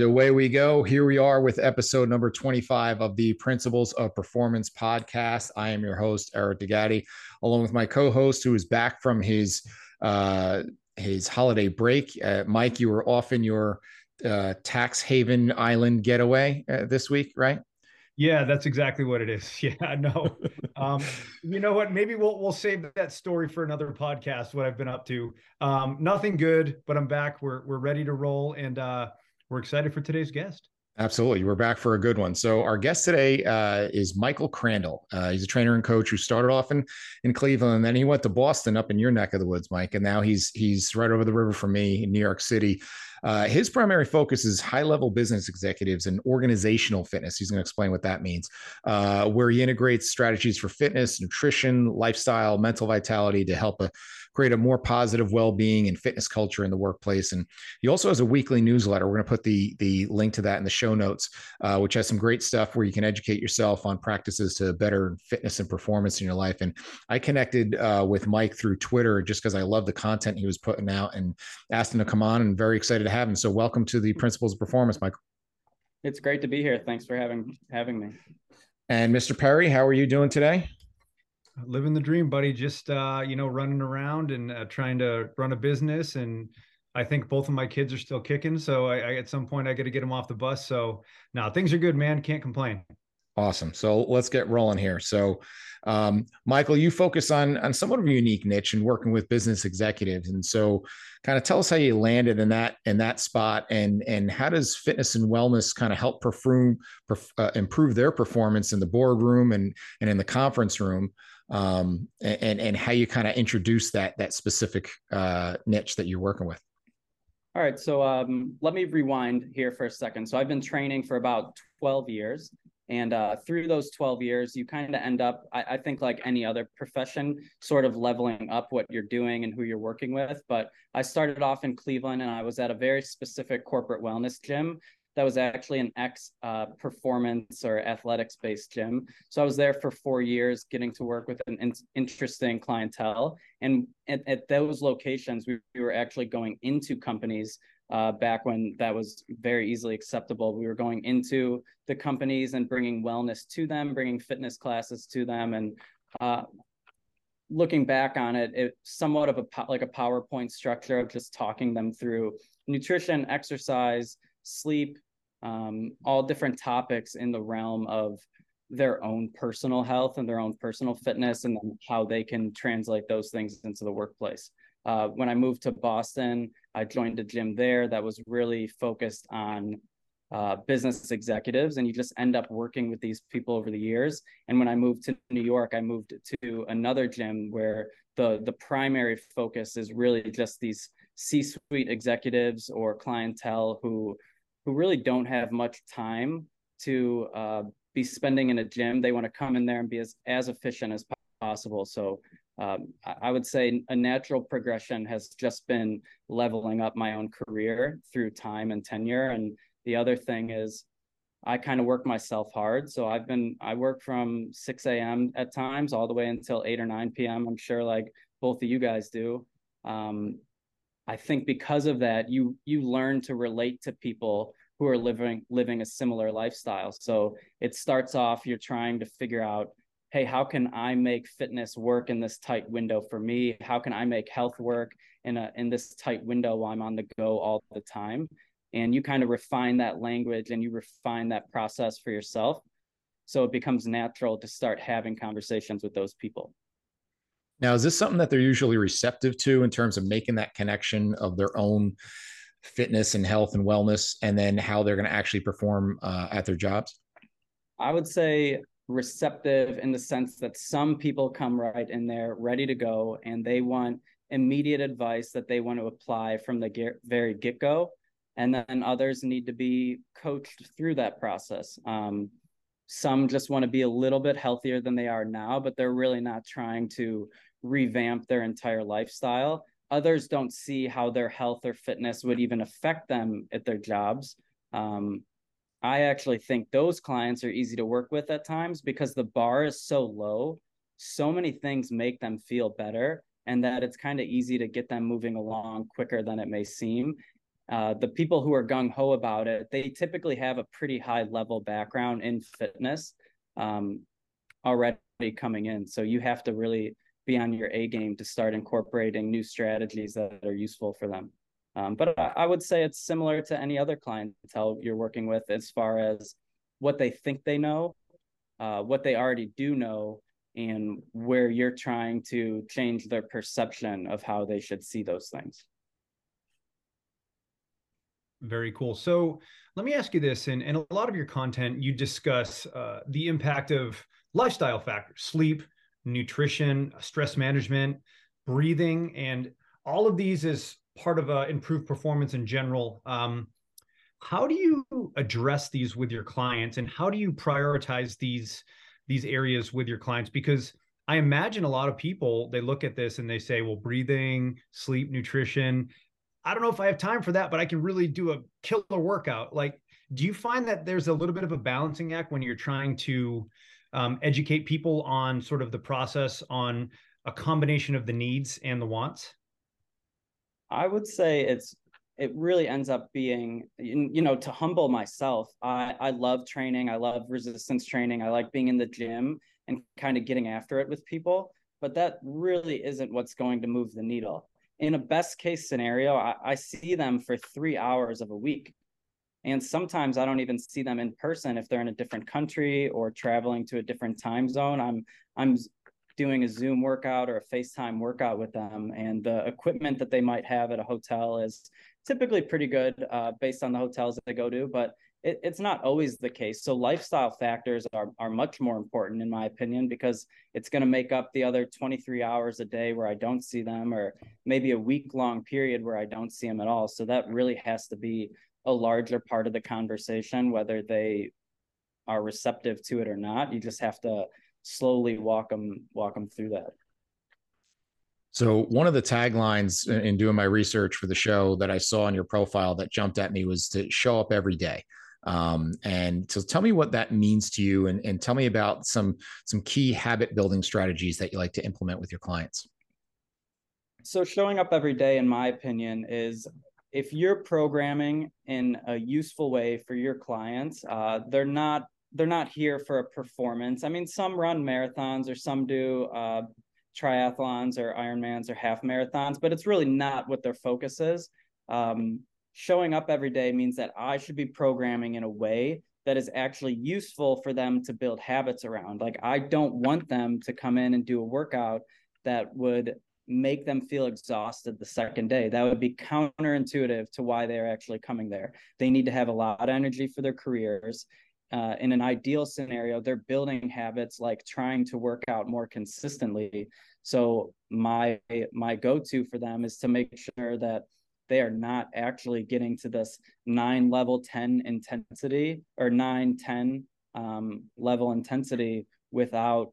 And away we go. Here we are with episode number 25 of the Principles of Performance podcast. I am your host, Eric D'Agati, along with my co-host who is back from his uh, his holiday break. Uh, Mike, you were off in your uh, tax haven island getaway uh, this week, right? Yeah, that's exactly what it is. Yeah, no. um, you know what? Maybe we'll we'll save that story for another podcast. What I've been up to. Um, nothing good, but I'm back. We're we're ready to roll, and uh, we're excited for today's guest. Absolutely. We're back for a good one. So our guest today uh, is Michael Crandall. Uh, he's a trainer and coach who started off in, in Cleveland and then he went to Boston up in your neck of the woods, Mike. And now he's, he's right over the river from me in New York City. Uh, his primary focus is high level business executives and organizational fitness. He's going to explain what that means, uh, where he integrates strategies for fitness, nutrition, lifestyle, mental vitality to help a create a more positive well-being and fitness culture in the workplace. And he also has a weekly newsletter. We're going to put the the link to that in the show notes, uh, which has some great stuff where you can educate yourself on practices to better fitness and performance in your life. And I connected uh, with Mike through Twitter just because I love the content he was putting out and asked him to come on. And very excited to have him. So welcome to the Principles of Performance, Mike. It's great to be here. Thanks for having having me. And Mr. Perry, how are you doing today? Living the dream, buddy. Just uh, you know, running around and uh, trying to run a business. And I think both of my kids are still kicking. So I, I at some point I got to get them off the bus. So now things are good, man. Can't complain. Awesome. So let's get rolling here. So, um, Michael, you focus on on somewhat of a unique niche and working with business executives, and so kind of tell us how you landed in that in that spot, and and how does fitness and wellness kind of help perform uh, improve their performance in the boardroom and and in the conference room, um, and and how you kind of introduce that that specific uh, niche that you're working with. All right, so um, let me rewind here for a second. So I've been training for about 12 years, and uh, through those 12 years, you kind of end up, I, I, think, like any other profession, sort of leveling up what you're doing and who you're working with. But I started off in Cleveland, and I was at a very specific corporate wellness gym that was actually an ex uh, performance or athletics based gym. So I was there for four years, getting to work with an in- interesting clientele. And at, at those locations, we, we, were actually going into companies uh, back when that was very easily acceptable. We were going into the companies and bringing wellness to them, bringing fitness classes to them, and uh, looking back on it, it's somewhat of a like a PowerPoint structure of just talking them through nutrition, exercise, sleep, um, all different topics in the realm of their own personal health and their own personal fitness and then how they can translate those things into the workplace. Uh, when I moved to Boston, I joined a gym there that was really focused on uh, business executives, and you just end up working with these people over the years. And when I moved to New York, I moved to another gym where the the primary focus is really just these C-suite executives or clientele who who really don't have much time to uh, be spending in a gym. They want to come in there and be as, as efficient as possible. So um, I would say a natural progression has just been leveling up my own career through time and tenure. And the other thing is, I kind of work myself hard. So I've been, I work from 6 a.m. at times all the way until 8 or 9 p.m. I'm sure like both of you guys do. Um, I think because of that, you you learn to relate to people who are living living a similar lifestyle. So it starts off you're trying to figure out, hey, how can I make fitness work in this tight window for me? How can I make health work in a in this tight window while I'm on the go all the time? and you kind of refine that language and you refine that process for yourself so it becomes natural to start having conversations with those people now is this something that they're usually receptive to in terms of making that connection of their own fitness and health and wellness and then how they're going to actually perform uh, at their jobs? I would say receptive in the sense that some people come right in there ready to go and they want immediate advice that they want to apply from the get, very get-go and then others need to be coached through that process. Um, some just want to be a little bit healthier than they are now but they're really not trying to revamp their entire lifestyle others don't see how their health or fitness would even affect them at their jobs um, i actually think those clients are easy to work with at times because the bar is so low so many things make them feel better and that it's kind of easy to get them moving along quicker than it may seem. Uh, the people who are gung ho about it, they typically have a pretty high level background in fitness um, already coming in. So you have to really be on your A game to start incorporating new strategies that are useful for them. Um, but I, I would say it's similar to any other clientele you're working with as far as what they think they know, uh, what they already do know, and where you're trying to change their perception of how they should see those things. Very cool. So let me ask you this: in, in a lot of your content, you discuss uh, the impact of lifestyle factors, sleep, nutrition, stress management, breathing, and all of these is part of uh, improved performance in general. Um, how do you address these with your clients, and how do you prioritize these these areas with your clients because I imagine a lot of people they look at this and they say, well, breathing, sleep, nutrition. I don't know if I have time for that, but I can really do a killer workout. Like, do you find that there's a little bit of a balancing act when you're trying to um, educate people on sort of the process on a combination of the needs and the wants? I would say it's it really ends up being you know to humble myself i i love training i love resistance training i like being in the gym and kind of getting after it with people but that really isn't what's going to move the needle in a best case scenario I, I see them for three hours of a week and sometimes i don't even see them in person if they're in a different country or traveling to a different time zone i'm i'm doing a Zoom workout or a FaceTime workout with them. And the equipment that they might have at a hotel is typically pretty good uh, based on the hotels that they go to, but it, it's not always the case. So lifestyle factors are, are much more important in my opinion, because it's going to make up the other 23 hours a day where I don't see them, or maybe a week long period where I don't see them at all. So that really has to be a larger part of the conversation, whether they are receptive to it or not. You just have to slowly walk them, walk them through that. So one of the taglines in doing my research for the show that I saw on your profile that jumped at me was to show up every day. Um, and so tell me what that means to you and, and tell me about some some key habit building strategies that you like to implement with your clients. So showing up every day, in my opinion, is if you're programming in a useful way for your clients, uh, they're not they're not here for a performance. I mean, some run marathons or some do uh, triathlons or Ironmans or half marathons, but it's really not what their focus is. Um, showing up every day means that I should be programming in a way that is actually useful for them to build habits around. Like, I don't want them to come in and do a workout that would make them feel exhausted the second day. That would be counterintuitive to why they're actually coming there. They need to have a lot of energy for their careers uh, in an ideal scenario, they're building habits like trying to work out more consistently. So my my go-to for them is to make sure that they are not actually getting to this nine level 10 intensity or nine 10 um, level intensity without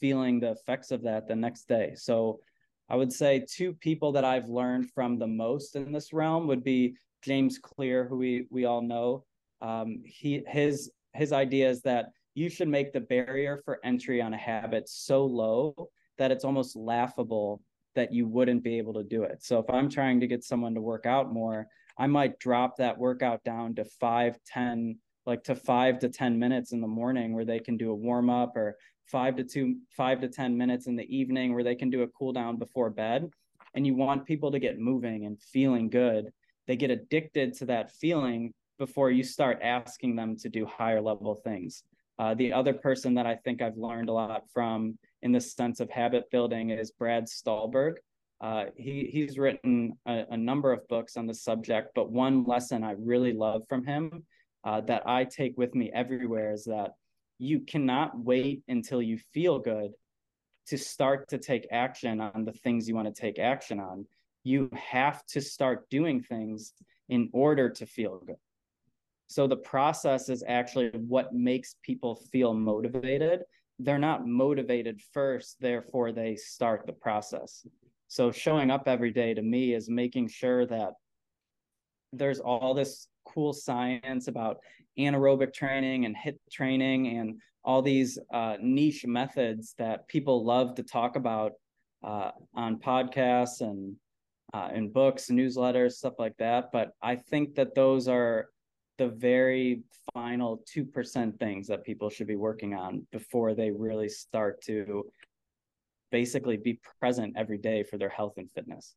feeling the effects of that the next day. So I would say two people that I've learned from the most in this realm would be James Clear, who we we all know, um, he his his idea is that you should make the barrier for entry on a habit so low that it's almost laughable that you wouldn't be able to do it. So if I'm trying to get someone to work out more, I might drop that workout down to five, 10, like to five to 10 minutes in the morning where they can do a warm up or five to two, five to 10 minutes in the evening where they can do a cool down before bed. And you want people to get moving and feeling good they get addicted to that feeling before you start asking them to do higher level things. Uh, the other person that I think I've learned a lot from in the sense of habit building is Brad Stulberg. Uh, he he's written a, a, number of books on the subject, but one lesson I really love from him uh, that I take with me everywhere is that you cannot wait until you feel good to start to take action on the things you want to take action on. You have to start doing things in order to feel good. So the process is actually what makes people feel motivated. They're not motivated first, therefore they start the process. So showing up every day to me is making sure that there's all this cool science about anaerobic training and HIIT training and all these uh, niche methods that people love to talk about uh, on podcasts and uh, in books, newsletters, stuff like that. But I think that those are the very final 2% things that people should be working on before they really start to basically be present every day for their health and fitness.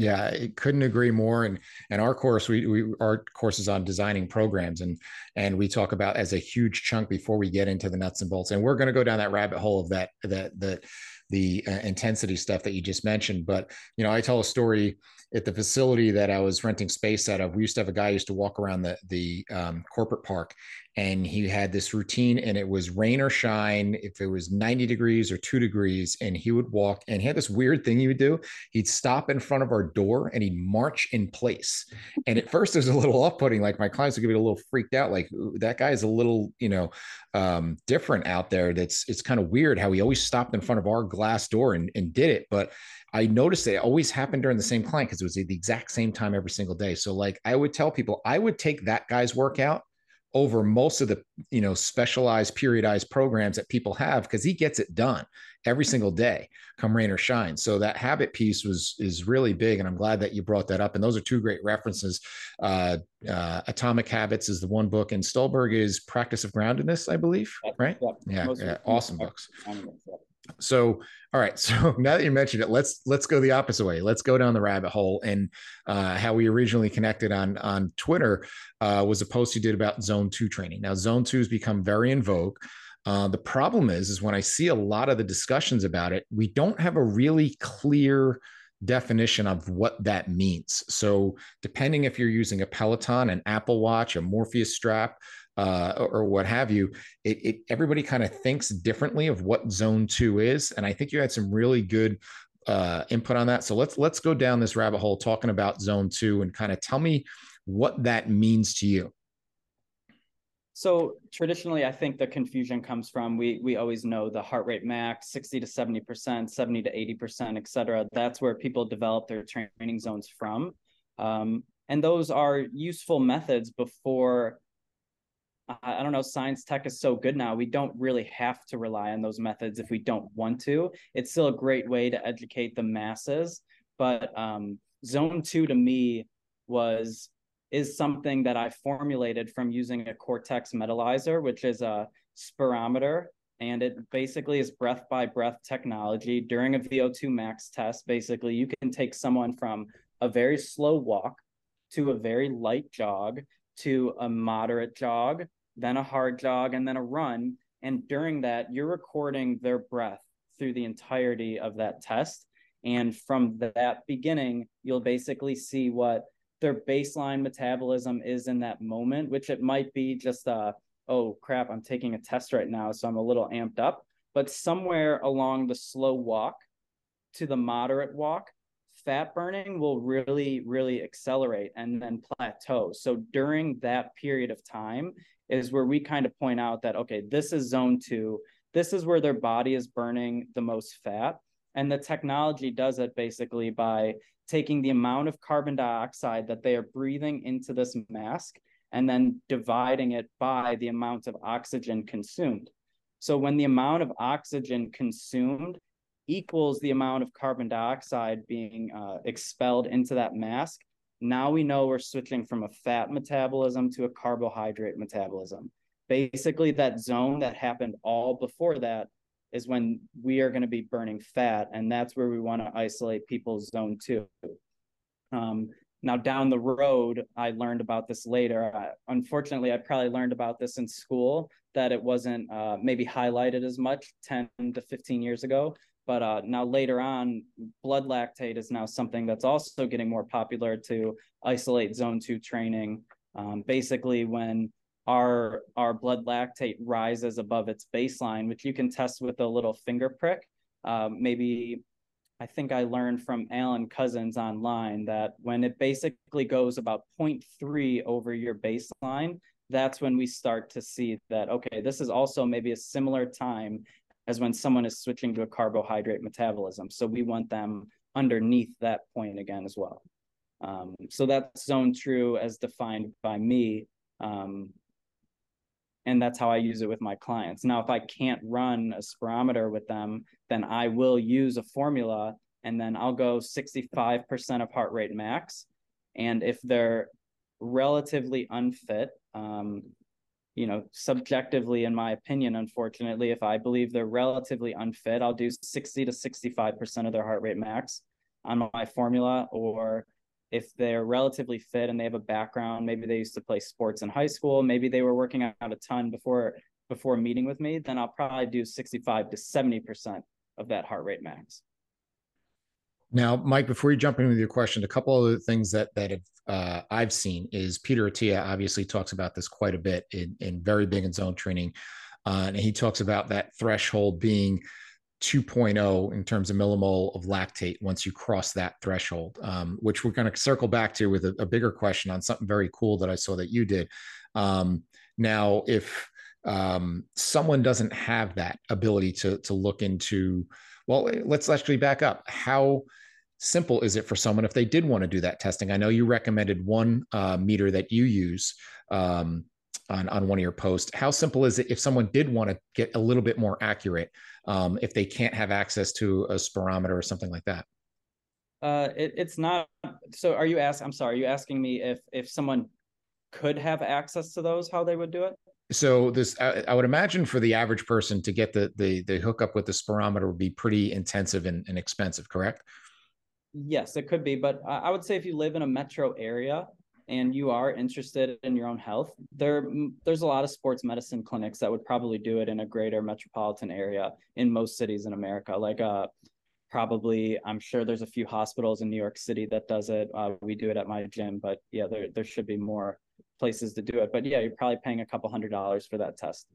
Yeah, I couldn't agree more. And and our course, we, we our course is on designing programs, and and we talk about as a huge chunk before we get into the nuts and bolts. And we're going to go down that rabbit hole of that that that the uh, intensity stuff that you just mentioned. But you know, I tell a story at the facility that I was renting space out of. We used to have a guy used to walk around the the um, corporate park, and he had this routine, and it was rain or shine. If it was ninety degrees or two degrees, and he would walk, and he had this weird thing he would do. He'd stop in front of our door, and he'd march in place. And at first, it was a little off putting. Like my clients would get a little freaked out. Like that guy is a little, you know, um, different out there. That's it's kind of weird how he always stopped in front of our glass door and, and did it, but I noticed that it always happened during the same client because it was the exact same time every single day. So like I would tell people, I would take that guy's workout over most of the you know specialized periodized programs that people have because he gets it done every single day come rain or shine. So that habit piece was is really big and i'm glad that you brought that up. And those are two great references. Uh, uh, atomic habits is the one book and Stulberg is practice of groundedness i believe right? yeah, yeah awesome books so all right. So now that you mentioned it let's let's go the opposite way. Let's go down the rabbit hole and uh, how we originally connected on on twitter uh, was a post you did about zone two training. Now zone two has become very in vogue. Uh, the problem is is when i see a lot of the discussions about it we don't have a really clear definition of what that means. So depending if you're using a peloton an apple watch a morpheus strap uh, or, what have you, it, it everybody kind of thinks differently of what zone two is. And I think you had some really good uh, input on that. So let's let's go down this rabbit hole talking about zone two and kind of tell me what that means to you. So traditionally, I think the confusion comes from we we always know the heart rate max, 60 to 70 percent, 70 to 80 percent, et cetera. That's where people develop their training zones from. Um, and those are useful methods before I don't know, science tech is so good now. We don't really have to rely on those methods if we don't want to. It's still a great way to educate the masses. But um, zone two to me was is something that I formulated from using a Cortex Metalyzer, which is a spirometer. And it basically is breath by breath technology. During a VO2 max test, basically, you can take someone from a very slow walk to a very light jog to a moderate jog then a hard jog, and then a run. And during that, you're recording their breath through the entirety of that test. And from that beginning, you'll basically see what their baseline metabolism is in that moment, which it might be just a, oh crap, I'm taking a test right now. So I'm a little amped up. But somewhere along the slow walk to the moderate walk, fat burning will really, really accelerate and then plateau. So during that period of time is where we kind of point out that, okay, this is zone two. This is where their body is burning the most fat. And the technology does it basically by taking the amount of carbon dioxide that they are breathing into this mask and then dividing it by the amount of oxygen consumed. So when the amount of oxygen consumed equals the amount of carbon dioxide being uh, expelled into that mask, now we know we're switching from a fat metabolism to a carbohydrate metabolism. Basically, that zone that happened all before that is when we are going to be burning fat, and that's where we want to isolate people's zone two. Um, now down the road, I learned about this later. I, unfortunately, I probably learned about this in school that it wasn't uh, maybe highlighted as much 10 to 15 years ago. But uh, now later on, blood lactate is now something that's also getting more popular to isolate zone two training. Um, basically, when our our blood lactate rises above its baseline, which you can test with a little finger prick. Uh, maybe I think I learned from Alan Couzens online that when it basically goes about 0.3 over your baseline, that's when we start to see that, okay, this is also maybe a similar time as when someone is switching to a carbohydrate metabolism. So we want them underneath that point again as well. Um, so that's zone two as defined by me. Um, and that's how I use it with my clients. Now, if I can't run a spirometer with them, then I will use a formula and then I'll go 65% of heart rate max. And if they're relatively unfit, um, you know, subjectively, in my opinion, unfortunately, if I believe they're relatively unfit, I'll do 60 to 65% of their heart rate max on my formula or if they're relatively fit and they have a background, maybe they used to play sports in high school, maybe they were working out a ton before before meeting with me, then I'll probably do 65 to 70% of that heart rate max. Now, Mike, before you jump in with your question, a couple of things that that have, uh, I've seen is Peter Attia obviously talks about this quite a bit in, in very big in zone training, uh, and he talks about that threshold being 2.0 in terms of millimole of lactate once you cross that threshold, um, which we're going to circle back to with a, a, bigger question on something very cool that I saw that you did. Um, now, if um, someone doesn't have that ability to to look into, well, let's actually back up. How simple is it for someone if they did want to do that testing? I know you recommended one uh, meter that you use. Um, on, on one of your posts. How simple is it if someone did want to get a little bit more accurate, um, if they can't have access to a spirometer or something like that? Uh, it, it's not. So, are you asking? I'm sorry. Are you asking me if if someone could have access to those, how they would do it? So this, I, I would imagine, for the average person to get the the the hookup with the spirometer would be pretty intensive and, and expensive. Correct? Yes, it could be, but I would say if you live in a metro area, and you are interested in your own health, there there's a lot of sports medicine clinics that would probably do it in a greater metropolitan area in most cities in America. Like uh probably I'm sure there's a few hospitals in New York City that does it. Uh, we do it at my gym, but yeah, there there should be more places to do it. But yeah, you're probably paying a couple hundred dollars for that test.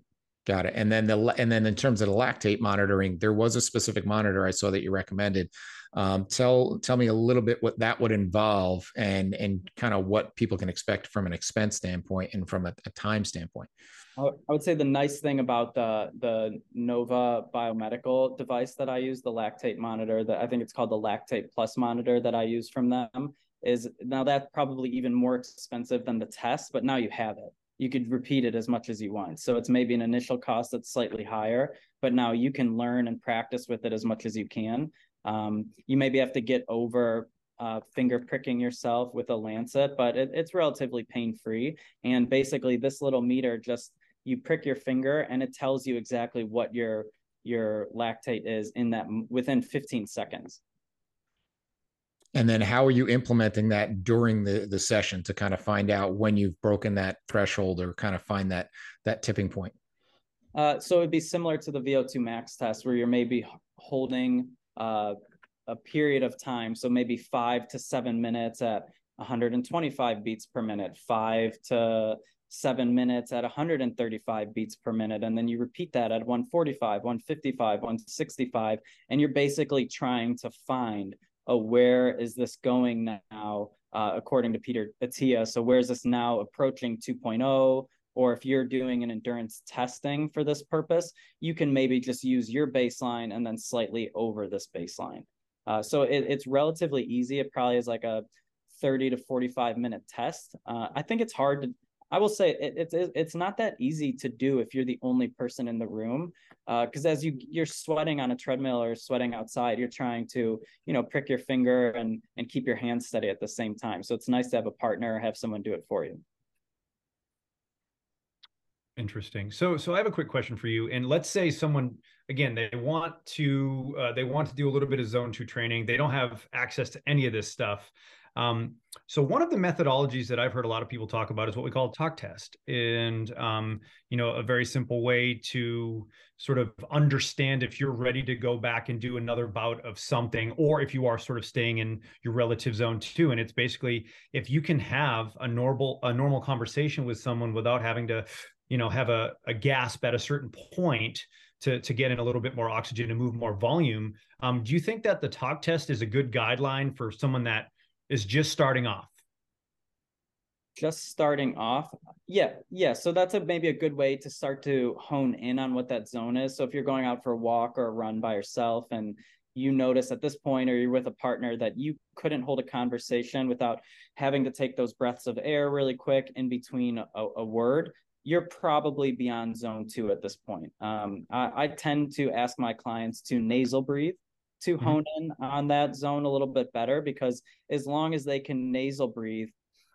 Got it. And then the and then in terms of the lactate monitoring, there was a specific monitor I saw that you recommended um, tell tell me a little bit what that would involve and and kind of what people can expect from an expense standpoint and from a, a time standpoint. I would say the nice thing about the the Nova biomedical device that I use, the lactate monitor, that I think it's called the Lactate Plus monitor that I use from them, is now that's probably even more expensive than the test, but now you have it. You could repeat it as much as you want. So it's maybe an initial cost that's slightly higher, but now you can learn and practice with it as much as you can. Um, you maybe have to get over uh, finger pricking yourself with a lancet, but it, it's relatively pain free. And basically, this little meter just you prick your finger and it tells you exactly what your your lactate is in that within 15 seconds. And then how are you implementing that during the the session to kind of find out when you've broken that threshold or kind of find that that tipping point? Uh, so it'd be similar to the VO2 max test where you're maybe holding uh, a period of time. So maybe five to seven minutes at 125 beats per minute, five to seven minutes at 135 beats per minute. And then you repeat that at 145, 155, 165. And you're basically trying to find oh, where is this going now, uh, according to Peter Attia. So where is this now approaching 2.0? or if you're doing an endurance testing for this purpose, you can maybe just use your baseline and then slightly over this baseline. Uh, so it, it's relatively easy. It probably is like a 30 to 45 minute test. Uh, I think it's hard to, I will say it, it's it's not that easy to do if you're the only person in the room, because uh, as you you're sweating on a treadmill or sweating outside, you're trying to you know prick your finger and and keep your hands steady at the same time. So it's nice to have a partner, have someone do it for you. Interesting. So, so I have a quick question for you. And let's say someone, again, they want to, uh, they want to do a little bit of zone two training. They don't have access to any of this stuff. Um, so one of the methodologies that I've heard a lot of people talk about is what we call a talk test, and um, you know, a very simple way to sort of understand if you're ready to go back and do another bout of something, or if you are sort of staying in your relative zone too. And it's basically if you can have a normal a normal conversation with someone without having to, you know, have a, a gasp at a certain point to, to get in a little bit more oxygen and move more volume. Um, do you think that the talk test is a good guideline for someone that is just starting off? Just starting off. Yeah. Yeah. So that's a maybe a good way to start to hone in on what that zone is. So if you're going out for a walk or a run by yourself and you notice at this point or you're with a partner that you couldn't hold a conversation without having to take those breaths of air really quick in between a, a word you're probably beyond zone two at this point um, I, I, tend to ask my clients to nasal breathe to mm-hmm. hone in on that zone a little bit better because as long as they can nasal breathe,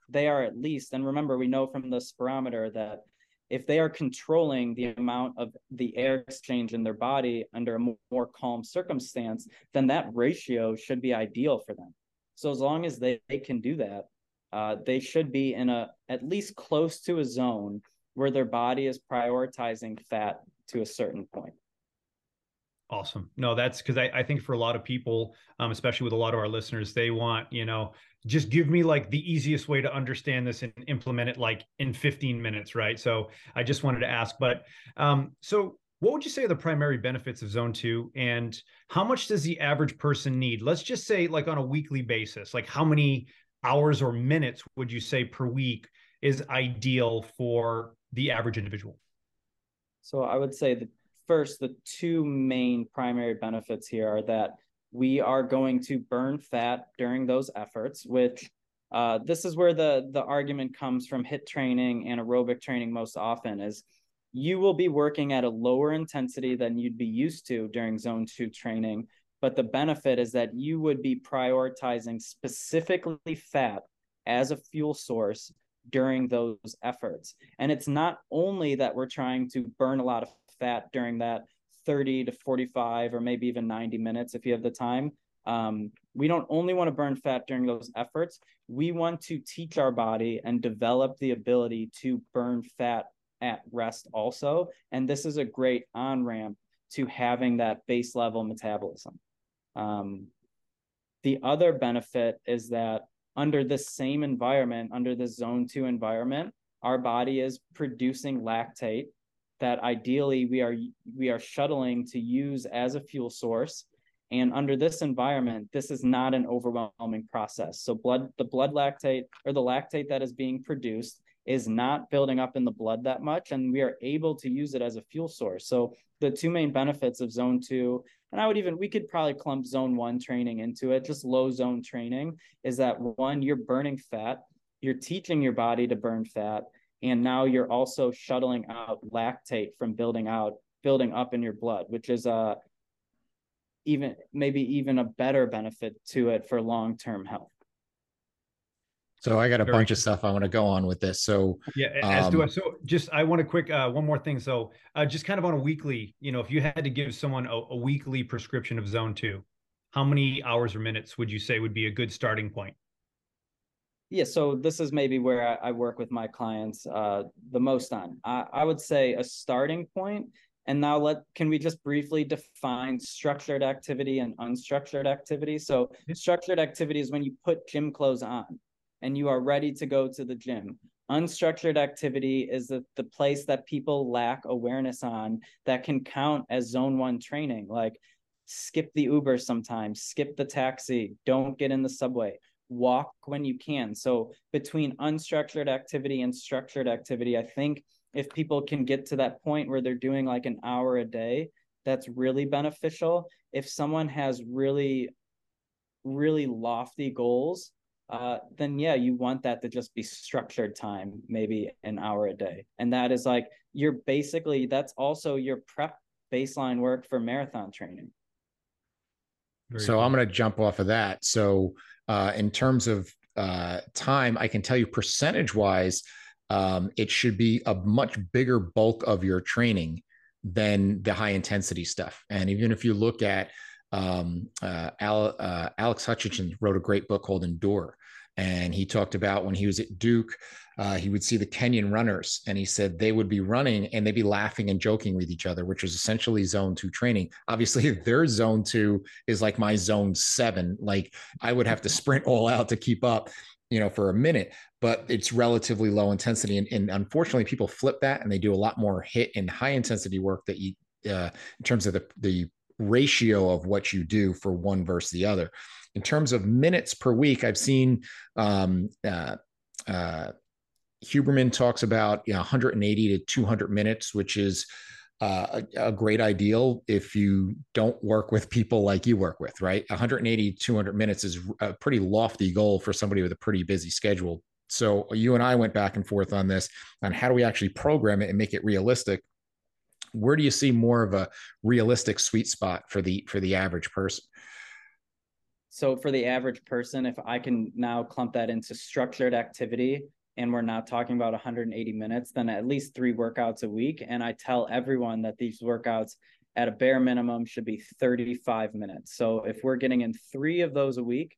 they are at least, and remember, we know from the spirometer that if they are controlling the amount of the air exchange in their body under a more calm circumstance, then that ratio should be ideal for them. So as long as they, they can do that, uh, they should be in a at least close to a zone where their body is prioritizing fat to a certain point. Awesome. No, that's because I, I think for a lot of people, um, especially with a lot of our listeners, they want, you know, just give me like the easiest way to understand this and implement it like in 15 minutes, right? So I just wanted to ask, but um, so what would you say are the primary benefits of zone two and how much does the average person need? Let's just say like on a weekly basis, like how many hours or minutes would you say per week is ideal for the average individual? So I would say the first, the two main primary benefits here are that we are going to burn fat during those efforts, which uh, this is where the the argument comes from HIIT training and aerobic training most often is you will be working at a lower intensity than you'd be used to during zone two training. But the benefit is that you would be prioritizing specifically fat as a fuel source during those efforts. And it's not only that we're trying to burn a lot of fat during that 30 to 45 or maybe even 90 minutes if you have the time. Um, we don't only want to burn fat during those efforts. We want to teach our body and develop the ability to burn fat at rest also. And this is a great on ramp to having that base level metabolism. Um, the other benefit is that under the same environment, under the zone two environment, our body is producing lactate that ideally we are we are shuttling to use as a fuel source. And under this environment this is not an overwhelming process. So blood the blood lactate or the lactate that is being produced is not building up in the blood that much and we are able to use it as a fuel source. So the two main benefits of zone 2 and i would even we could probably clump zone 1 training into it just low zone training is that one you're burning fat you're teaching your body to burn fat and now you're also shuttling out lactate from building out building up in your blood which is a uh, even maybe even a better benefit to it for long-term health so I got a Very bunch of stuff I want to go on with this. So yeah, as um, do I. So just I want to quick uh, one more thing. So uh, just kind of on a weekly, you know, if you had to give someone a, a, weekly prescription of zone two, how many hours or minutes would you say would be a good starting point? Yeah, so this is maybe where I, I work with my clients uh, the most on. I, I would say a starting point, and now let can we just briefly define structured activity and unstructured activity? So structured activity is when you put gym clothes on and you are ready to go to the gym. Unstructured activity is the, the place that people lack awareness on that can count as zone one training, like skip the Uber sometimes, skip the taxi, don't get in the subway walk when you can. So between unstructured activity and structured activity, I think if people can get to that point where they're doing like an hour a day, that's really beneficial. If someone has really, really lofty goals, uh, then yeah, you want that to just be structured time, maybe an hour a day. And that is like, you're basically, that's also your prep baseline work for marathon training. Very so cool. I'm going to jump off of that. So uh, in terms of uh, time, I can tell you percentage wise, um, it should be a much bigger bulk of your training than the high intensity stuff. And even if you look at um, uh, Al, uh, Alex Hutchinson wrote a great book called Endure. And he talked about when he was at Duke, uh, he would see the Kenyan runners, and he said they would be running and they'd be laughing and joking with each other, which is essentially zone two training. Obviously, their zone two is like my zone seven. Like I would have to sprint all out to keep up, you know, for a minute, but it's relatively low intensity. And, and unfortunately, people flip that and they do a lot more HIIT and high intensity work that you, uh, in terms of the the ratio of what you do for one versus the other. In terms of minutes per week, I've seen um, uh, uh, Huberman talks about you know, 180 to 200 minutes, which is uh, a, a, great ideal if you don't work with people like you work with, right? 180, 200 minutes is a pretty lofty goal for somebody with a pretty busy schedule. So you and I went back and forth on this on how do we actually program it and make it realistic. Where do you see more of a realistic sweet spot for the for the average person? So for the average person, if I can now clump that into structured activity, and we're not talking about 180 minutes, then at least three workouts a week. And I tell everyone that these workouts at a bare minimum should be 35 minutes. So if we're getting in three of those a week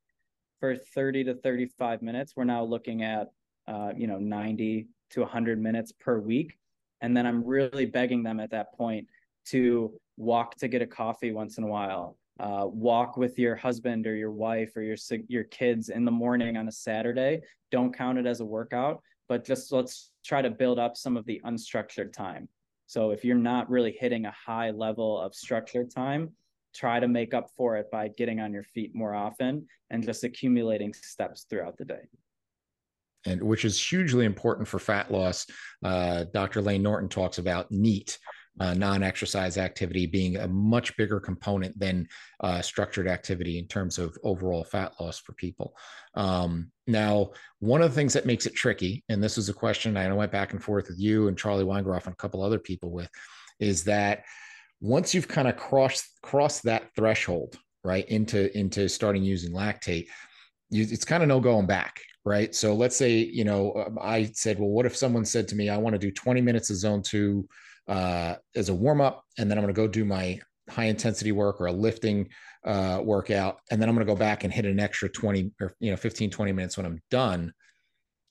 for 30 to 35 minutes, we're now looking at, uh, you know, 90 to 100 minutes per week. And then I'm really begging them at that point to walk to get a coffee once in a while, uh, walk with your husband or your wife or your your kids in the morning on a Saturday. Don't count it as a workout, but just let's try to build up some of the unstructured time. So if you're not really hitting a high level of structured time, try to make up for it by getting on your feet more often and just accumulating steps throughout the day and which is hugely important for fat loss. Uh, Dr. Layne Norton talks about NEAT, uh, non-exercise activity being a much bigger component than uh, structured activity in terms of overall fat loss for people. Um, now, one of the things that makes it tricky, and this is a question I went back and forth with you and Charlie Weingroff and a couple other people with, is that once you've kind of crossed crossed that threshold, right, into into starting using lactate, you, it's kind of no going back right? So let's say, you know, I said, well, what if someone said to me, I want to do 20 minutes of zone two uh, as a warm up, and then I'm going to go do my high intensity work or a lifting uh, workout, and then I'm going to go back and hit an extra 20 or you know 15 20 minutes when I'm done.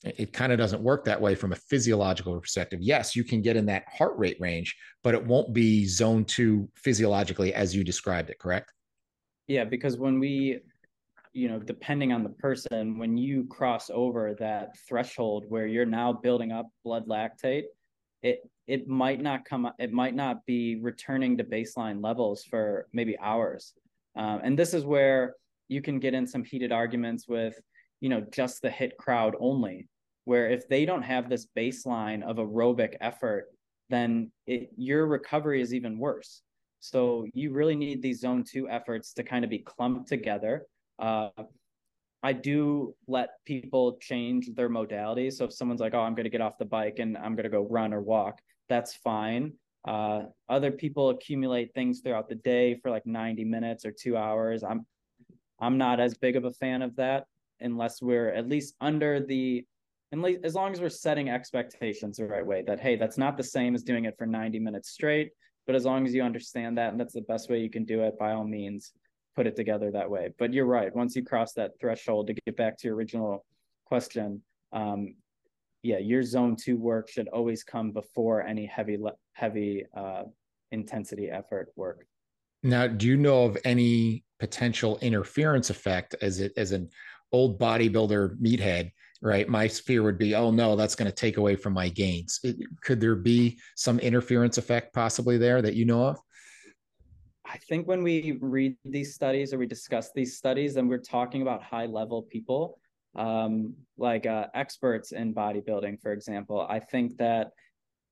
It, it kind of doesn't work that way from a physiological perspective. Yes, you can get in that heart rate range, but it won't be zone two physiologically as you described it. Correct? Yeah, because when we you know depending on the person when you cross over that threshold where you're now building up blood lactate it it might not come it might not be returning to baseline levels for maybe hours. Um, and this is where you can get in some heated arguments with you know just the HIIT crowd only where if they don't have this baseline of aerobic effort then it, your recovery is even worse. So you really need these zone two efforts to kind of be clumped together uh, I do let people change their modality. So if someone's like, "Oh, I'm going to get off the bike and I'm going to go run or walk," that's fine. Uh, other people accumulate things throughout the day for like 90 minutes or two hours. I'm I'm not as big of a fan of that unless we're at least under the and as long as we're setting expectations the right way that hey that's not the same as doing it for 90 minutes straight but as long as you understand that and that's the best way you can do it by all means put it together that way. But you're right. Once you cross that threshold, to get back to your original question, um, yeah, your zone two work should always come before any heavy heavy uh, intensity effort work. Now, do you know of any potential interference effect as it as an old bodybuilder meathead? Right, my fear would be, oh no, that's going to take away from my gains. It, could there be some interference effect possibly there that you know of? I think when we read these studies or we discuss these studies, and we're talking about high level people, um, like uh, experts in bodybuilding, for example. I think that,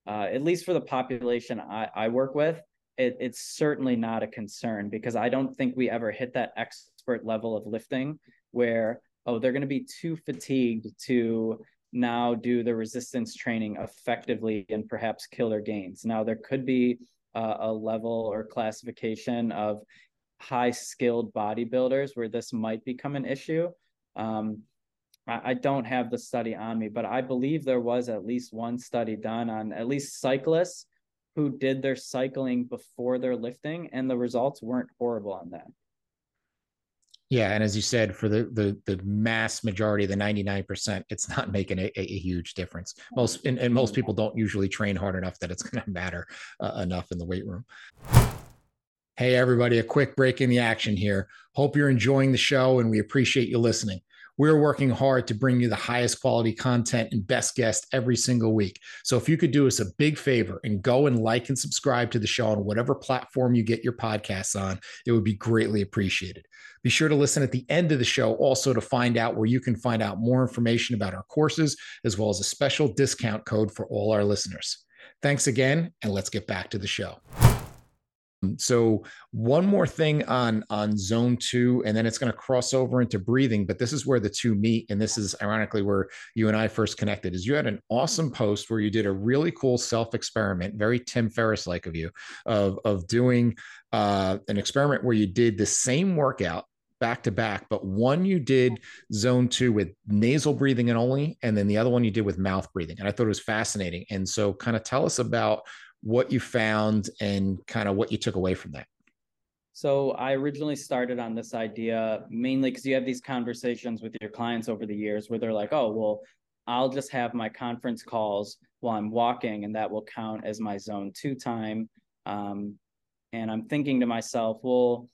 uh, at least for the population I, I work with, it, it's certainly not a concern because I don't think we ever hit that expert level of lifting where, oh, they're going to be too fatigued to now do the resistance training effectively and perhaps killer gains. Now, there could be uh, a level or classification of high skilled bodybuilders where this might become an issue. Um, I, I, don't have the study on me, but I believe there was at least one study done on at least cyclists who did their cycling before their lifting, and the results weren't horrible on that. Yeah, and as you said, for the the the mass majority, the ninety nine percent, it's not making a, a, huge difference. Most and, and, most people don't usually train hard enough that it's going to matter uh, enough in the weight room. Hey, everybody, a quick break in the action here. Hope you're enjoying the show, and we appreciate you listening. We're working hard to bring you the highest quality content and best guests every single week. So if you could do us a big favor and go and like and subscribe to the show on whatever platform you get your podcasts on, it would be greatly appreciated. Be sure to listen at the end of the show also to find out where you can find out more information about our courses, as well as a special discount code for all our listeners. Thanks again, and let's get back to the show. Um, so one more thing on on zone two, and then it's going to cross over into breathing. But this is where the two meet, and this is ironically where you and I first connected. Is you had an awesome mm-hmm. post where you did a really cool self experiment, very Tim Ferriss like of you, of of doing uh, an experiment where you did the same workout back to back, but one you did mm-hmm. zone two with nasal breathing and only, and then the other one you did with mouth breathing. And I thought it was fascinating. And so, kind of tell us about what you found and kind of what you took away from that. So I originally started on this idea mainly because you have these conversations with your clients over the years where they're like, oh, well, I'll just have my conference calls while I'm walking, and that will count as my zone two time. Um, and I'm thinking to myself, well,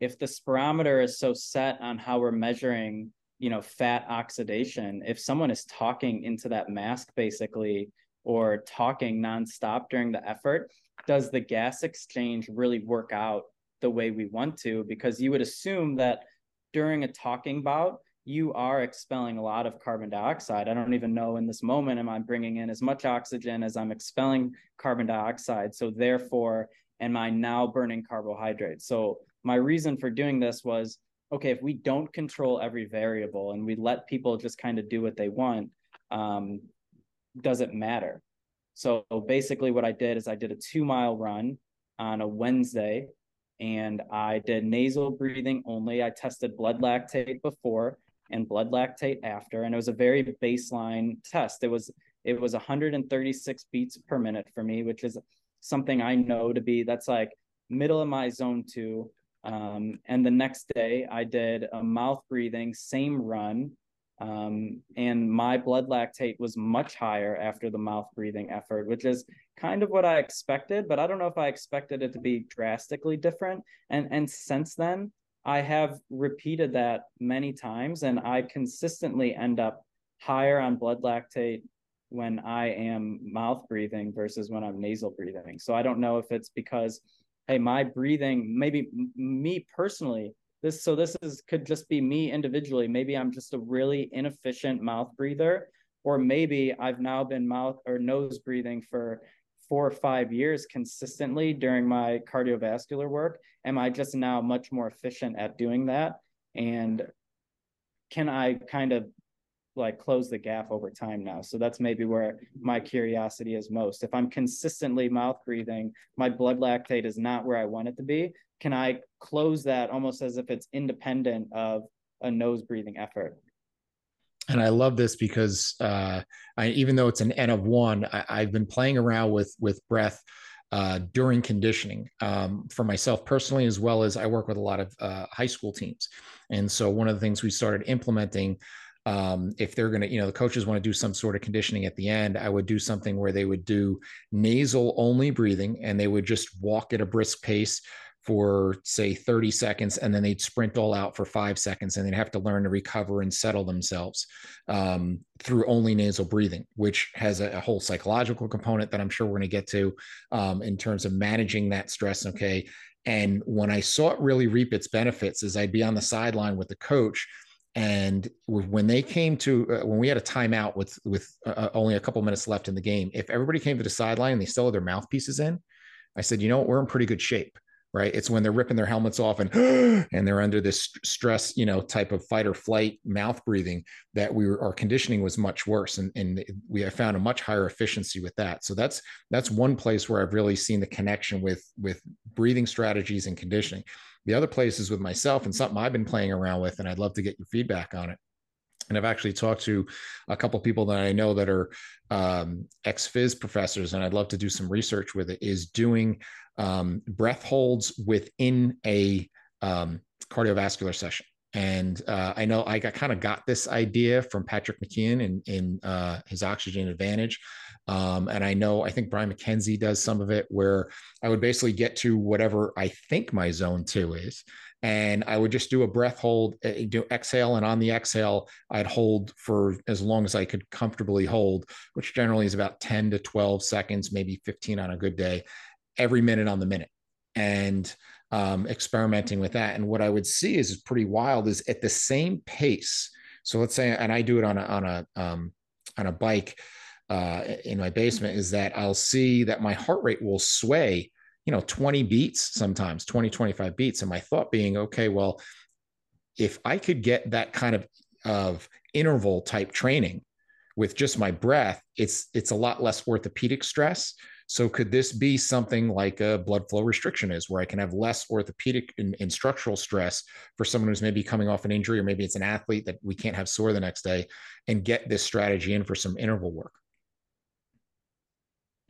if the spirometer is so set on how we're measuring, you know, fat oxidation, if someone is talking into that mask basically or talking nonstop during the effort, does the gas exchange really work out the way we want to? Because you would assume that during a talking bout, you are expelling a lot of carbon dioxide. I don't even know in this moment, am I bringing in as much oxygen as I'm expelling carbon dioxide? So, therefore, am I now burning carbohydrates? So, my reason for doing this was okay, if we don't control every variable and we let people just kind of do what they want, um, doesn't matter. So basically, what I did is I did a two mile run on a Wednesday and I did nasal breathing only. I tested blood lactate before and blood lactate after, and it was a very baseline test. It was it was 136 beats per minute for me, which is something I know to be that's like middle of my zone two. Um, and the next day I did a mouth breathing, same run, um, and my blood lactate was much higher after the mouth breathing effort, which is kind of what I expected, but I don't know if I expected it to be drastically different. And and since then, I have repeated that many times, and I consistently end up higher on blood lactate when I am mouth breathing versus when I'm nasal breathing. So I don't know if it's because, hey, my breathing, maybe me personally, this so this is could just be me individually maybe i'm just a really inefficient mouth breather or maybe i've now been mouth or nose breathing for four or five years consistently during my cardiovascular work am i just now much more efficient at doing that and can i kind of like close the gap over time now. So that's maybe where my curiosity is most. If I'm consistently mouth breathing, my blood lactate is not where I want it to be. Can I close that almost as if it's independent of a nose breathing effort? And I love this because uh, I, even though it's an N of one, I, have been playing around with with breath uh, during conditioning um, for myself personally, as well as I work with a lot of uh, high school teams. And so one of the things we started implementing um, if they're going to, you know, the coaches want to do some sort of conditioning at the end, I would do something where they would do nasal only breathing and they would just walk at a brisk pace for say 30 seconds and then they'd sprint all out for five seconds and they'd have to learn to recover and settle themselves um, through only nasal breathing which has a, a, whole psychological component that i'm sure we're going to get to um, in terms of managing that stress okay? And when i saw it really reap its benefits is i'd be on the sideline with the coach and when they came to uh, when we had a timeout with with uh, only a couple minutes left in the game, if everybody came to the sideline and they still had their mouthpieces in, I said, you know what, we're in pretty good shape, right? It's when they're ripping their helmets off and and they're under this stress, you know, type of fight or flight mouth breathing that we were our conditioning was much worse, and and we have found a much higher efficiency with that. So that's that's one place where I've really seen the connection with with breathing strategies and conditioning. The other places with myself and something I've been playing around with, and I'd love to get your feedback on it. And I've actually talked to a couple people that I know that are um, ex phys professors, and I'd love to do some research with it. Is doing um, breath holds within a um, cardiovascular session. And uh, I know I got kind of got this idea from Patrick McKeown in in uh, his Oxygen Advantage, um, and I know I think Brian MacKenzie does some of it where I would basically get to whatever I think my zone two is, and I would just do a breath hold, eh, do exhale, and on the exhale, I'd hold for as long as I could comfortably hold, which generally is about 10 to 12 seconds, maybe 15 on a good day, every minute on the minute, and um, experimenting with that. And what I would see is, is pretty wild is at the same pace. So let's say, and I do it on a on a um, on a bike uh, in my basement, is that I'll see that my heart rate will sway you know 20 beats sometimes 20 25 beats. And my thought being okay well if i could get that kind of of interval type training with just my breath it's it's a lot less orthopedic stress. So could this be something like a blood flow restriction is where i can have less orthopedic and, and structural stress for someone who's maybe coming off an injury or maybe it's an athlete that we can't have sore the next day and get this strategy in for some interval work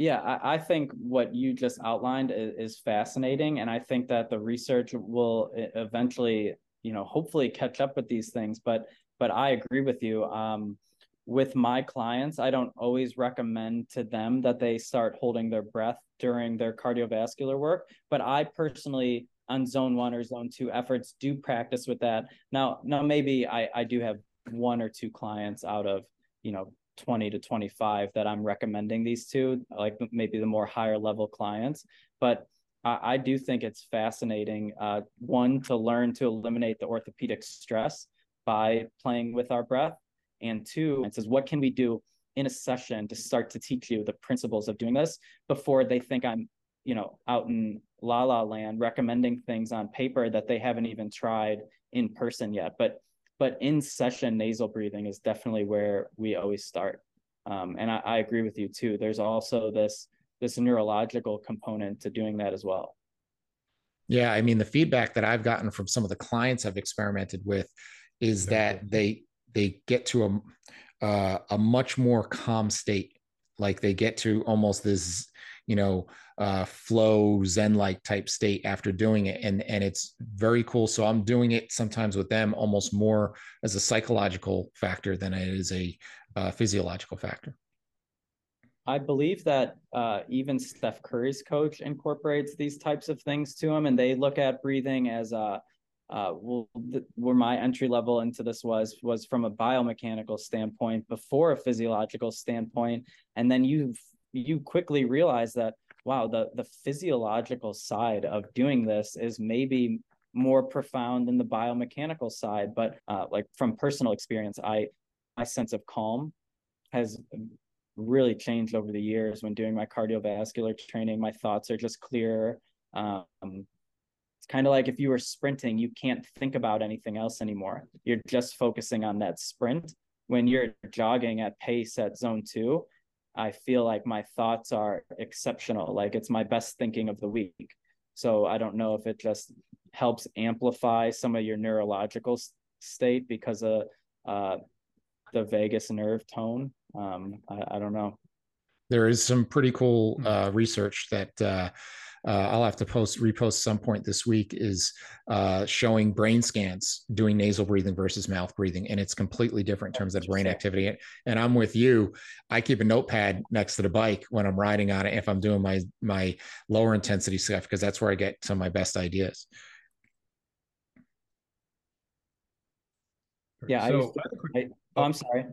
yeah, I, I, think what you just outlined is, is, fascinating, and I think that the research will eventually, you know, hopefully catch up with these things. But but I agree with you. Um, with my clients, I don't always recommend to them that they start holding their breath during their cardiovascular work. But I personally, on zone one or zone two efforts, do practice with that. Now, now maybe I I do have one or two clients out of you know 20 to 25 that I'm recommending these to, like maybe the more higher level clients. But I, I do think it's fascinating. Uh, one, to learn to eliminate the orthopedic stress by playing with our breath. And two, it says, what can we do in a session to start to teach you the principles of doing this before they think I'm, you know, out in la la land recommending things on paper that they haven't even tried in person yet. But but in session nasal breathing is definitely where we always start. Um, and I, I, agree with you too. There's also this this neurological component to doing that as well. Yeah i mean the feedback that i've gotten from some of the clients i've experimented with is that they they get to a uh, a much more calm state. Like they get to almost this you know uh, flow zen like type state after doing it. And and it's very cool. So i'm doing it sometimes with them almost more as a psychological factor than it is a uh, physiological factor. I believe that uh, even Steph Curry's coach incorporates these types of things to him, and they look at breathing as a uh, well, th- where my entry level into this was was from a biomechanical standpoint before a physiological standpoint, and then you you quickly realize that wow the the physiological side of doing this is maybe more profound than the biomechanical side but uh, like from personal experience i my sense of calm has really changed over the years when doing my cardiovascular training. My thoughts are just clearer um, it's kind of like if you were sprinting you can't think about anything else anymore. You're just focusing on that sprint. When you're jogging at pace at zone two I feel like my thoughts are exceptional. Like it's my best thinking of the week. So I don't know if it just helps amplify some of your neurological state because of uh, the vagus nerve tone. Um, I, I, don't know. There is some pretty cool hmm. uh, research that uh, uh, I'll have to post repost some point this week is uh, showing brain scans doing nasal breathing versus mouth breathing, and it's completely different in terms of brain activity. And I'm with you. I keep a notepad next to the bike when I'm riding on it if I'm doing my my lower intensity stuff because that's where I get some of my best ideas. Yeah, so, I, I, oh, I'm sorry.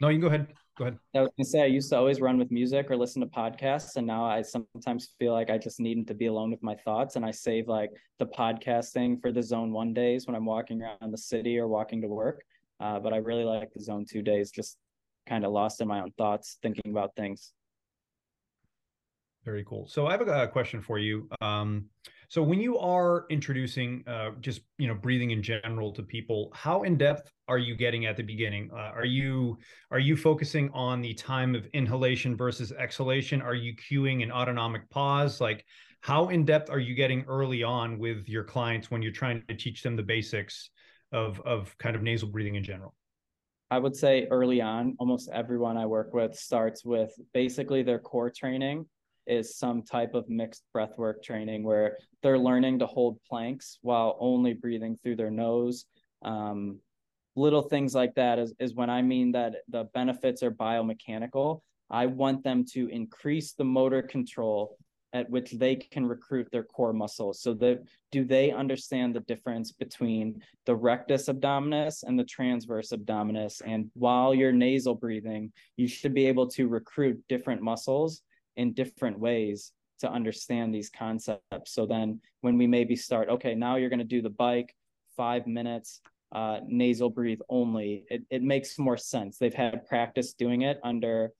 No, you can go ahead. Go ahead. I was gonna say I used to always run with music or listen to podcasts, and now I sometimes feel like I just need to be alone with my thoughts, and I save like the podcasting for the zone one days when I'm walking around the city or walking to work. Uh, but I really like the zone two days, just kind of lost in my own thoughts, thinking about things. Very cool. So I have a, a question for you. Um, so when you are introducing uh, just you know breathing in general to people, how in depth are you getting at the beginning? Uh, are you are you focusing on the time of inhalation versus exhalation? Are you cueing an autonomic pause? Like how in depth are you getting early on with your clients when you're trying to teach them the basics of of kind of nasal breathing in general? I would say early on, almost everyone I work with starts with basically their core training is some type of mixed breathwork training where they're learning to hold planks while only breathing through their nose Um, little things like that is, is when I mean that the benefits are biomechanical. I want them to increase the motor control at which they can recruit their core muscles. So that do they understand the difference between the rectus abdominis and the transverse abdominis? And while you're nasal breathing, you should be able to recruit different muscles in different ways to understand these concepts. So then when we maybe start, okay, now you're going to do the bike, five minutes, uh, nasal breathe only, it, it makes more sense. They've had practice doing it under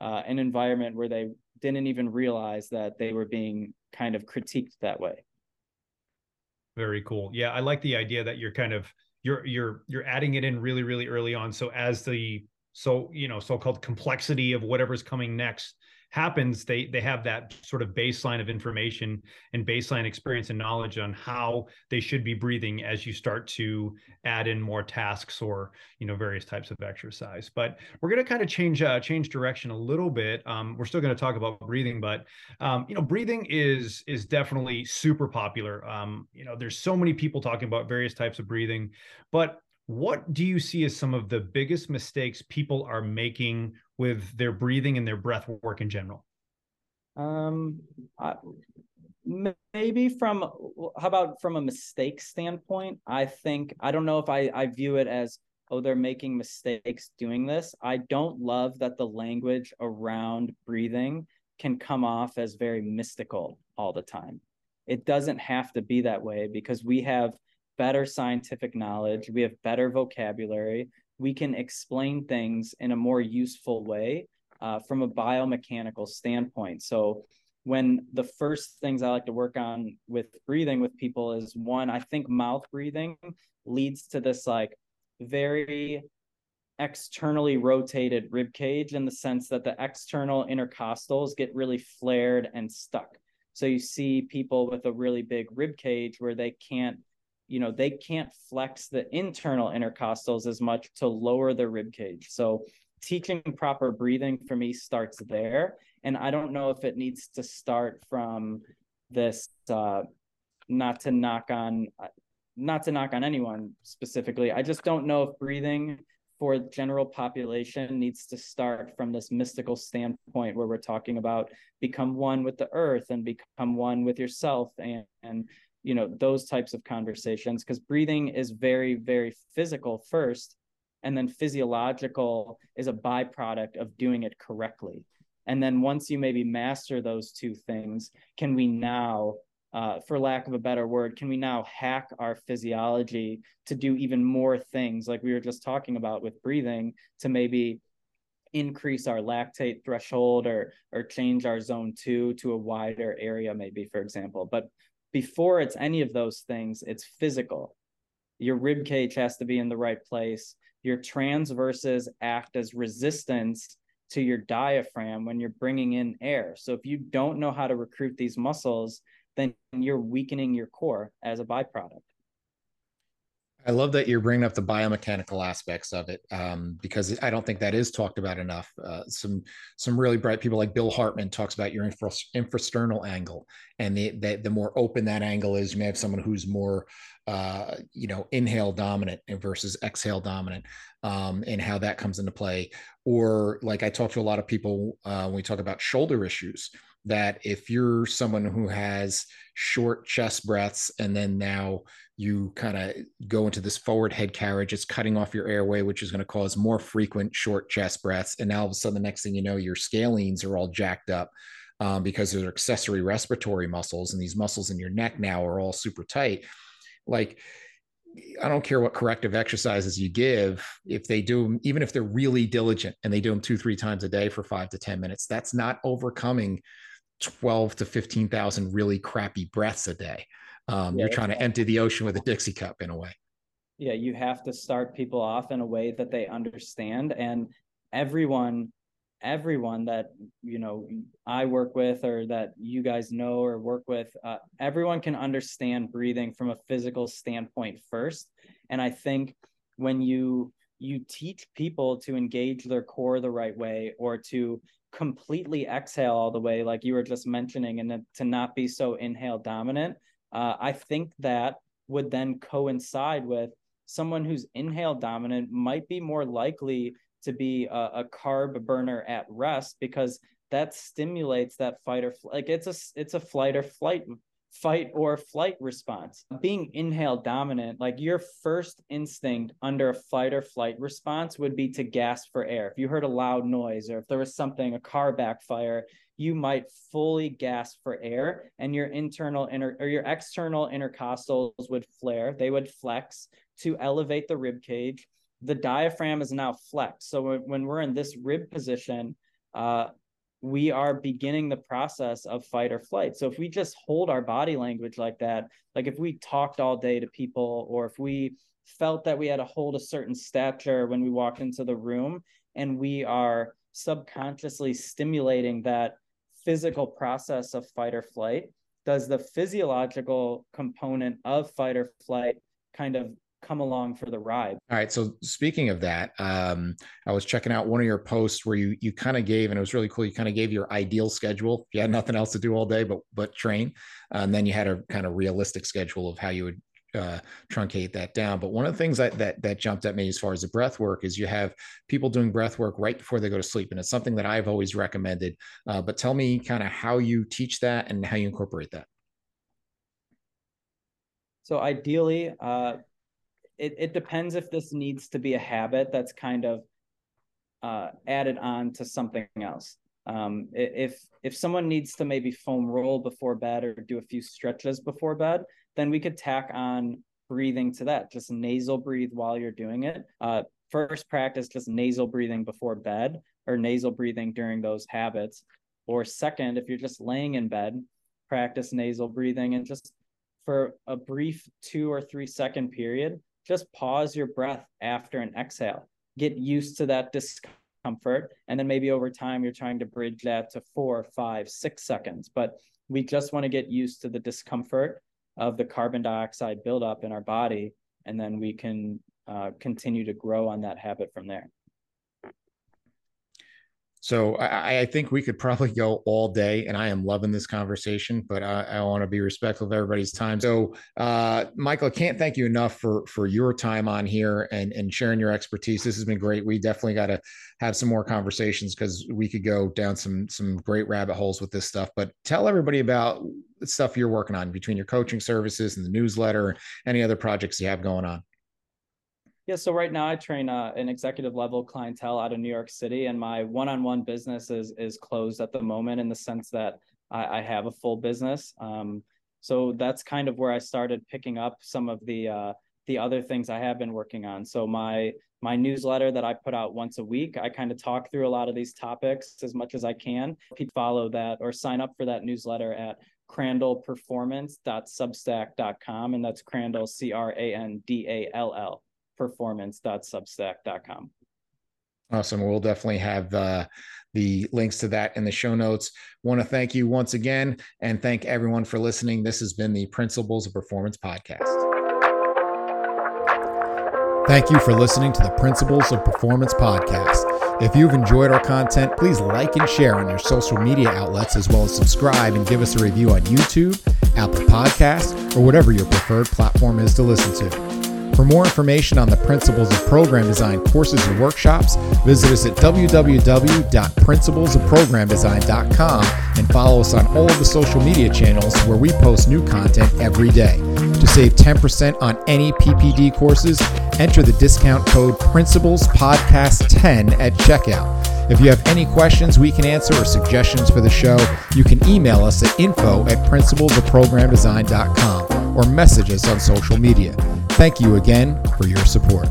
uh, an environment where they didn't even realize that they were being kind of critiqued that way. Very cool. Yeah, I like the idea that you're kind of you're you're you're adding it in really really early on. So as the so you know so-called complexity of whatever's coming next happens they they have that sort of baseline of information and baseline experience and knowledge on how they should be breathing as you start to add in more tasks or you know various types of exercise. But we're going to kind of change uh, change direction a little bit. Um, we're still going to talk about breathing but um, you know breathing is is definitely super popular. Um, you know there's so many people talking about various types of breathing but what do you see as some of the biggest mistakes people are making with their breathing and their breath work in general? Um, I, maybe from how about from a mistake standpoint? I think I don't know if I I view it as oh they're making mistakes doing this. I don't love that the language around breathing can come off as very mystical all the time. It doesn't have to be that way because we have better scientific knowledge, we have better vocabulary, we can explain things in a more useful way uh, from a biomechanical standpoint. So, when the first things I like to work on with breathing with people is one, I think mouth breathing leads to this like very externally rotated rib cage in the sense that the external intercostals get really flared and stuck. So you see people with a really big rib cage where they can't you know they can't flex the internal intercostals as much to lower the rib cage. So teaching proper breathing for me starts there. And i don't know if it needs to start from this uh not to knock on not to knock on anyone specifically. I just don't know if breathing for general population needs to start from this mystical standpoint where we're talking about become one with the earth and become one with yourself and, and you know those types of conversations because breathing is very very physical first and then physiological is a byproduct of doing it correctly. And then once you maybe master those two things can we now uh, for lack of a better word can we now hack our physiology to do even more things like we were just talking about with breathing to maybe increase our lactate threshold or or change our zone 2 to a wider area maybe for example. But before it's any of those things, it's physical. Your rib cage has to be in the right place. Your transverses act as resistance to your diaphragm when you're bringing in air. So if you don't know how to recruit these muscles, then you're weakening your core as a byproduct. I love that you're bringing up the biomechanical aspects of it um, because I don't think that is talked about enough. Uh, some some really bright people like Bill Hartman talks about your infra, infrasternal angle, and the, the, the more open that angle is, you may have someone who's more uh, you know inhale dominant versus exhale dominant, um, and how that comes into play. Or like I talk to a lot of people uh, when we talk about shoulder issues that if you're someone who has short chest breaths and then now you kind of go into this forward head carriage it's cutting off your airway which is going to cause more frequent short chest breaths and now all of a sudden the next thing you know your scalenes are all jacked up um, because they're accessory respiratory muscles and these muscles in your neck now are all super tight like I don't care what corrective exercises you give, if they do even if they're really diligent and they do them two, three times a day for five to 10 minutes, that's not overcoming 12 to 15,000 really crappy breaths a day. Um, yeah, you're trying to empty the ocean with a Dixie cup in a way. Yeah, you have to start people off in a way that they understand. And everyone, everyone that, you know, I work with or that you guys know or work with, uh, everyone can understand breathing from a physical standpoint first. And I think when you, you teach people to engage their core the right way or to completely exhale all the way, like you were just mentioning, and to not be so inhale dominant, uh, I think that would then coincide with someone who's inhale dominant might be more likely to be a, a carb burner at rest because that stimulates that fight or fl- like it's a it's a flight or flight fight or flight response. Being inhale dominant, like your first instinct under a fight or flight response would be to gasp for air. If you heard a loud noise or if there was something, a car backfire, you might fully gasp for air and your internal inter or your external intercostals would flare. They would flex to elevate the rib cage. The diaphragm is now flexed. So when we're in this rib position, uh, we are beginning the process of fight or flight. So if we just hold our body language like that, like if we talked all day to people, or if we felt that we had to hold a certain stature when we walked into the room, and we are subconsciously stimulating that physical process of fight or flight, does the physiological component of fight or flight kind of come along for the ride. All right. So speaking of that, um, I was checking out one of your posts where you you kind of gave, and it was really cool. You kind of gave your ideal schedule. You had nothing else to do all day but but train, uh, and then you had a kind of realistic schedule of how you would uh, truncate that down. But one of the things that, that that jumped at me as far as the breath work is you have people doing breath work right before they go to sleep, and it's something that I've always recommended. Uh, but tell me kind of how you teach that and how you incorporate that. So ideally, uh, it, it depends if this needs to be a habit that's kind of uh, added on to something else. Um, if if someone needs to maybe foam roll before bed or do a few stretches before bed, then we could tack on breathing to that. Just nasal breathe while you're doing it. Uh, first practice just nasal breathing before bed or nasal breathing during those habits. Or second, if you're just laying in bed, practice nasal breathing and just for a brief two or three second period, just pause your breath after an exhale. Get used to that discomfort. And then maybe over time, you're trying to bridge that to four, five, six seconds. But we just want to get used to the discomfort of the carbon dioxide buildup in our body. And then we can uh, continue to grow on that habit from there. So I, I, think we could probably go all day, and I am loving this conversation, but I, I want to be respectful of everybody's time. So, uh, Michael, I can't thank you enough for for your time on here and and sharing your expertise. This has been great. We definitely got to have some more conversations because we could go down some some great rabbit holes with this stuff. But tell everybody about the stuff you're working on between your coaching services and the newsletter, any other projects you have going on. Yeah, so right now I train uh, an executive level clientele out of New York City, and my one-on-one business is is closed at the moment in the sense that I, I have a full business. Um, so that's kind of where I started picking up some of the uh, the other things I have been working on. So my my newsletter that I put out once a week, I kind of talk through a lot of these topics as much as I can. People follow that or sign up for that newsletter at crandallperformance.substack.com, and that's Crandall C R A N D A L L performance.substack.com. Awesome. We'll definitely have uh, the links to that in the show notes. Want to thank you once again and thank everyone for listening. This has been the Principles of Performance podcast. Thank you for listening to the Principles of Performance podcast. If you've enjoyed our content, please like and share on your social media outlets, as well as subscribe and give us a review on YouTube, Apple Podcasts, or whatever your preferred platform is to listen to. For more information on the principles of program design courses and workshops, visit us at www.principlesofprogramdesign.com and follow us on all of the social media channels where we post new content every day. To save 10% on any PPD courses, enter the discount code Principles Podcast 10 at checkout. If you have any questions we can answer or suggestions for the show, you can email us at info at principlesofprogramdesign.com or message us on social media. Thank you again for your support.